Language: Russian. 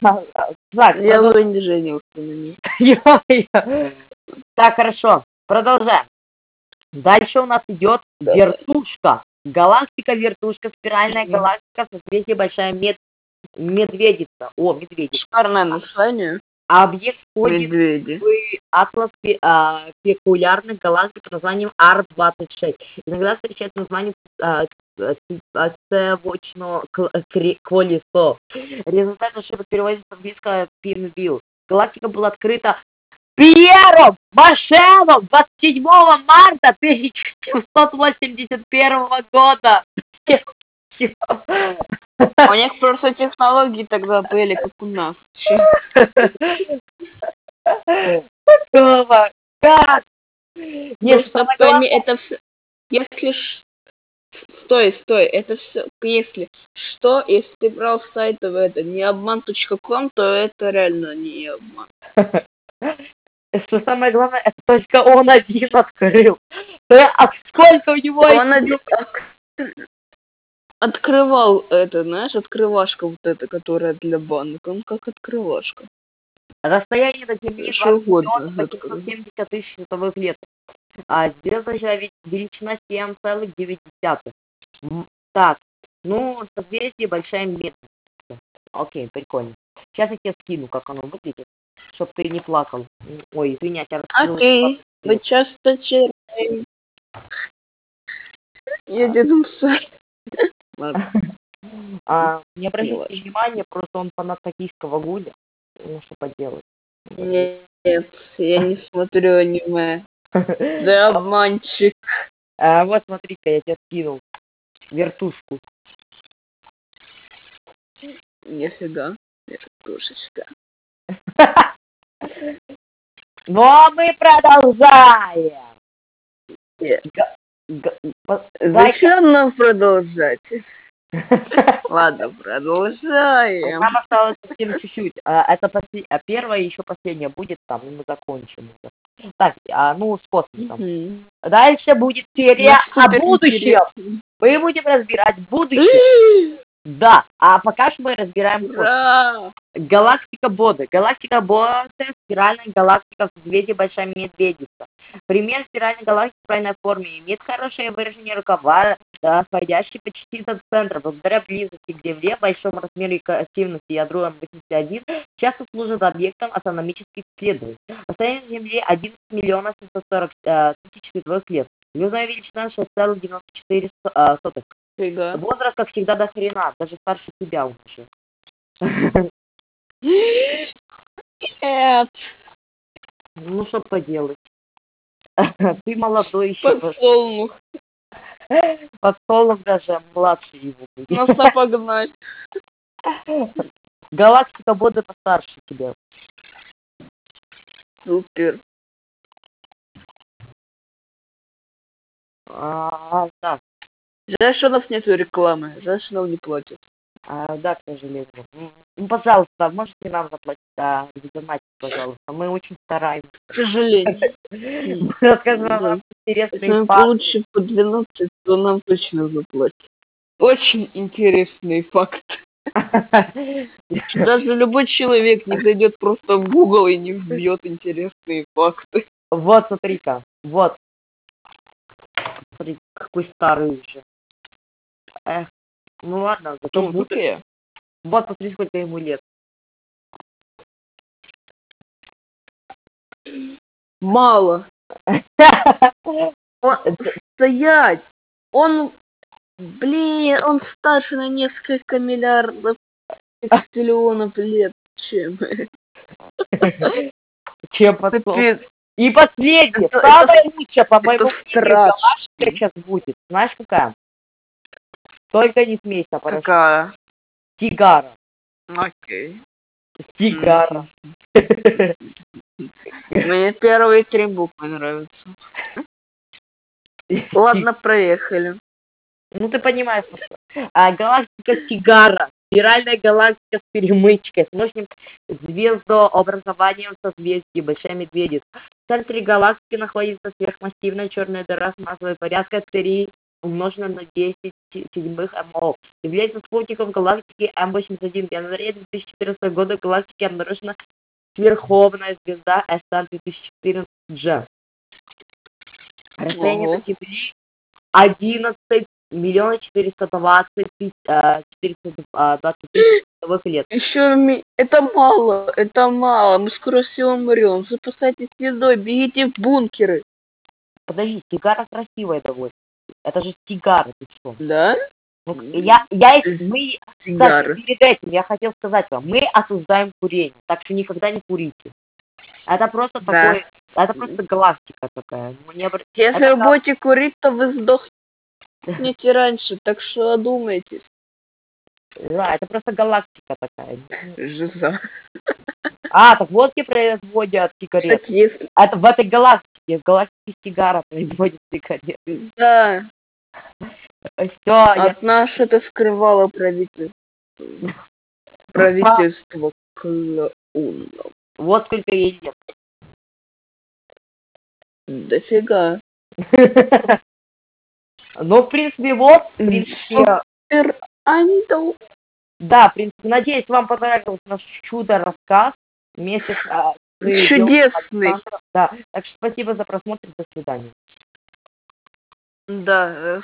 Так, Я продол- бы не женился на ней. Так, хорошо, продолжаем. Дальше у нас идет вертушка. Галактика вертушка, спиральная галактика, созвездие большая мед... медведица. О, медведица. Шикарное название. А объект входит Медведи. в атлас а, пекулярных галактик под названием Ар-26. Иногда встречается название а, э, кл- кре- колесо. Результат ошибок переводится с английского Pinwheel. Галактика была открыта Пьером Машелом 27 марта 1781 года. У них просто технологии тогда были, как у нас. Какого? Как? Не, Просто самое пойми, главное- это все... Если... Стой, стой, это все... Если что, если ты брал с сайта в это не обман.ком, то это реально не обман. что самое главное, это только он один открыл. А сколько у него Он один от- открывал это, знаешь, открывашка вот эта, которая для банок. Он как открывашка. Расстояние до Земли Что 20 угодно миллионов открыл. 870 тысяч световых лет. А звездная ве- величина 7,9. М, Так, ну, созвездие большая медведица. Окей, прикольно. Сейчас я тебе скину, как оно выглядит, чтоб ты не плакал. Ой, извини, я. Окей, вы часто читаете. Я сайт. Ладно. А, не обратите внимания, просто он фанат токийского гуля. Ну, что поделать. Нет, я не смотрю аниме. Ты обманщик. А, вот, смотри-ка, я тебе скинул. Вертушку. Нифига. Вертушечка. Но мы продолжаем. Зачем нам продолжать? Ладно, продолжаем. Нам осталось совсем чуть-чуть. А, это после... а первое еще последнее будет там, и мы закончим. это. Так, а, ну, с космосом. Мгм. Дальше будет серия Ну, о будущем. интересно. Мы будем разбирать будущее. Да, а пока что мы разбираем космос. Галактика Боды. Галактика Боды – спиральная галактика в созвездии Большая Медведица. Пример спиральной галактики в правильной форме имеет хорошее выражение рукава, да, сходящий почти до центра. Благодаря близости к Земле, большому размеру и активности ядра М81 часто служит объектом астрономических исследований. Расстояние к Земле 11 миллионов 740 э, тысяч световых лет. Звездная величина 6,94 э, сотых. Фига. Возраст, как всегда, до хрена, даже старше тебя уже. Нет, Ну, что поделать. Ты молодой еще, подсолнух. подсолнух даже младше его будет. Нас обогнать. Галактика Боды постарше тебя. Супер. А, да, Жаль, что у нас нету рекламы. Жаль, что нам не платят. а, да, к сожалению. Ну, пожалуйста, можете нам заплатить, да, задонатить, пожалуйста. Мы очень стараемся. К сожалению. Мы рассказываем вам Если факты. получим по 12, то нам точно заплатят. Очень интересный факт. Даже любой человек не зайдет просто в Google и не вбьет интересные факты. Вот, смотри-ка, вот. Смотри, какой старый уже. Эх, ну ладно, зато такие. Вот, смотри, сколько ему лет. Мало. Он, стоять! Он, блин, он старше на несколько миллиардов триллионов лет, чем. Чем потом. И последнее, самое лучшее, по моему сейчас будет. Знаешь, какая? Только не смейся, пожалуйста. Какая? Тигара. Окей. Тигара. Мне первые три буквы нравятся. Ладно, проехали. Ну, ты понимаешь, а, галактика Тигара. Спиральная галактика с перемычкой, с мощным звездообразованием в созвездии Большая Медведица. В центре галактики находится сверхмассивная черная дыра с массовой порядка 3 умноженное на 10 седьмых МО. Является спутником галактики М81. В январе 2014 года в галактике сверховная звезда SN2014G. Расстояние Ого. до Земли 11 миллионов 420 тысяч, 420 тысяч световых лет. Еще это мало, это мало. Мы скоро все умрем. Запасайтесь едой, бегите в бункеры. Подожди, сигара красивая довольно. Это же сигара, ты что? Да? Ну, я, я, мы, кстати, перед этим я хотел сказать вам, мы осуждаем курение, так что никогда не курите. Это просто Да. такое, это просто галактика такая. Не обр- Если это вы будете курить, то вы сдохнете раньше, так что одумайтесь. Да, это просто галактика такая. Жиза. А, так где производят сигареты. Кстати, если... Это в этой галактике, в галактике сигара производят сигареты. Да, Все, я от нас это скрывало правительство. Правительство клоунов. вот сколько ей лет. Дофига. Ну, в принципе, вот, в принципе, да, в принципе, надеюсь, вам понравился наш чудо-рассказ вместе с... а, Чудесный. Да, так что спасибо за просмотр, до свидания. Да, э,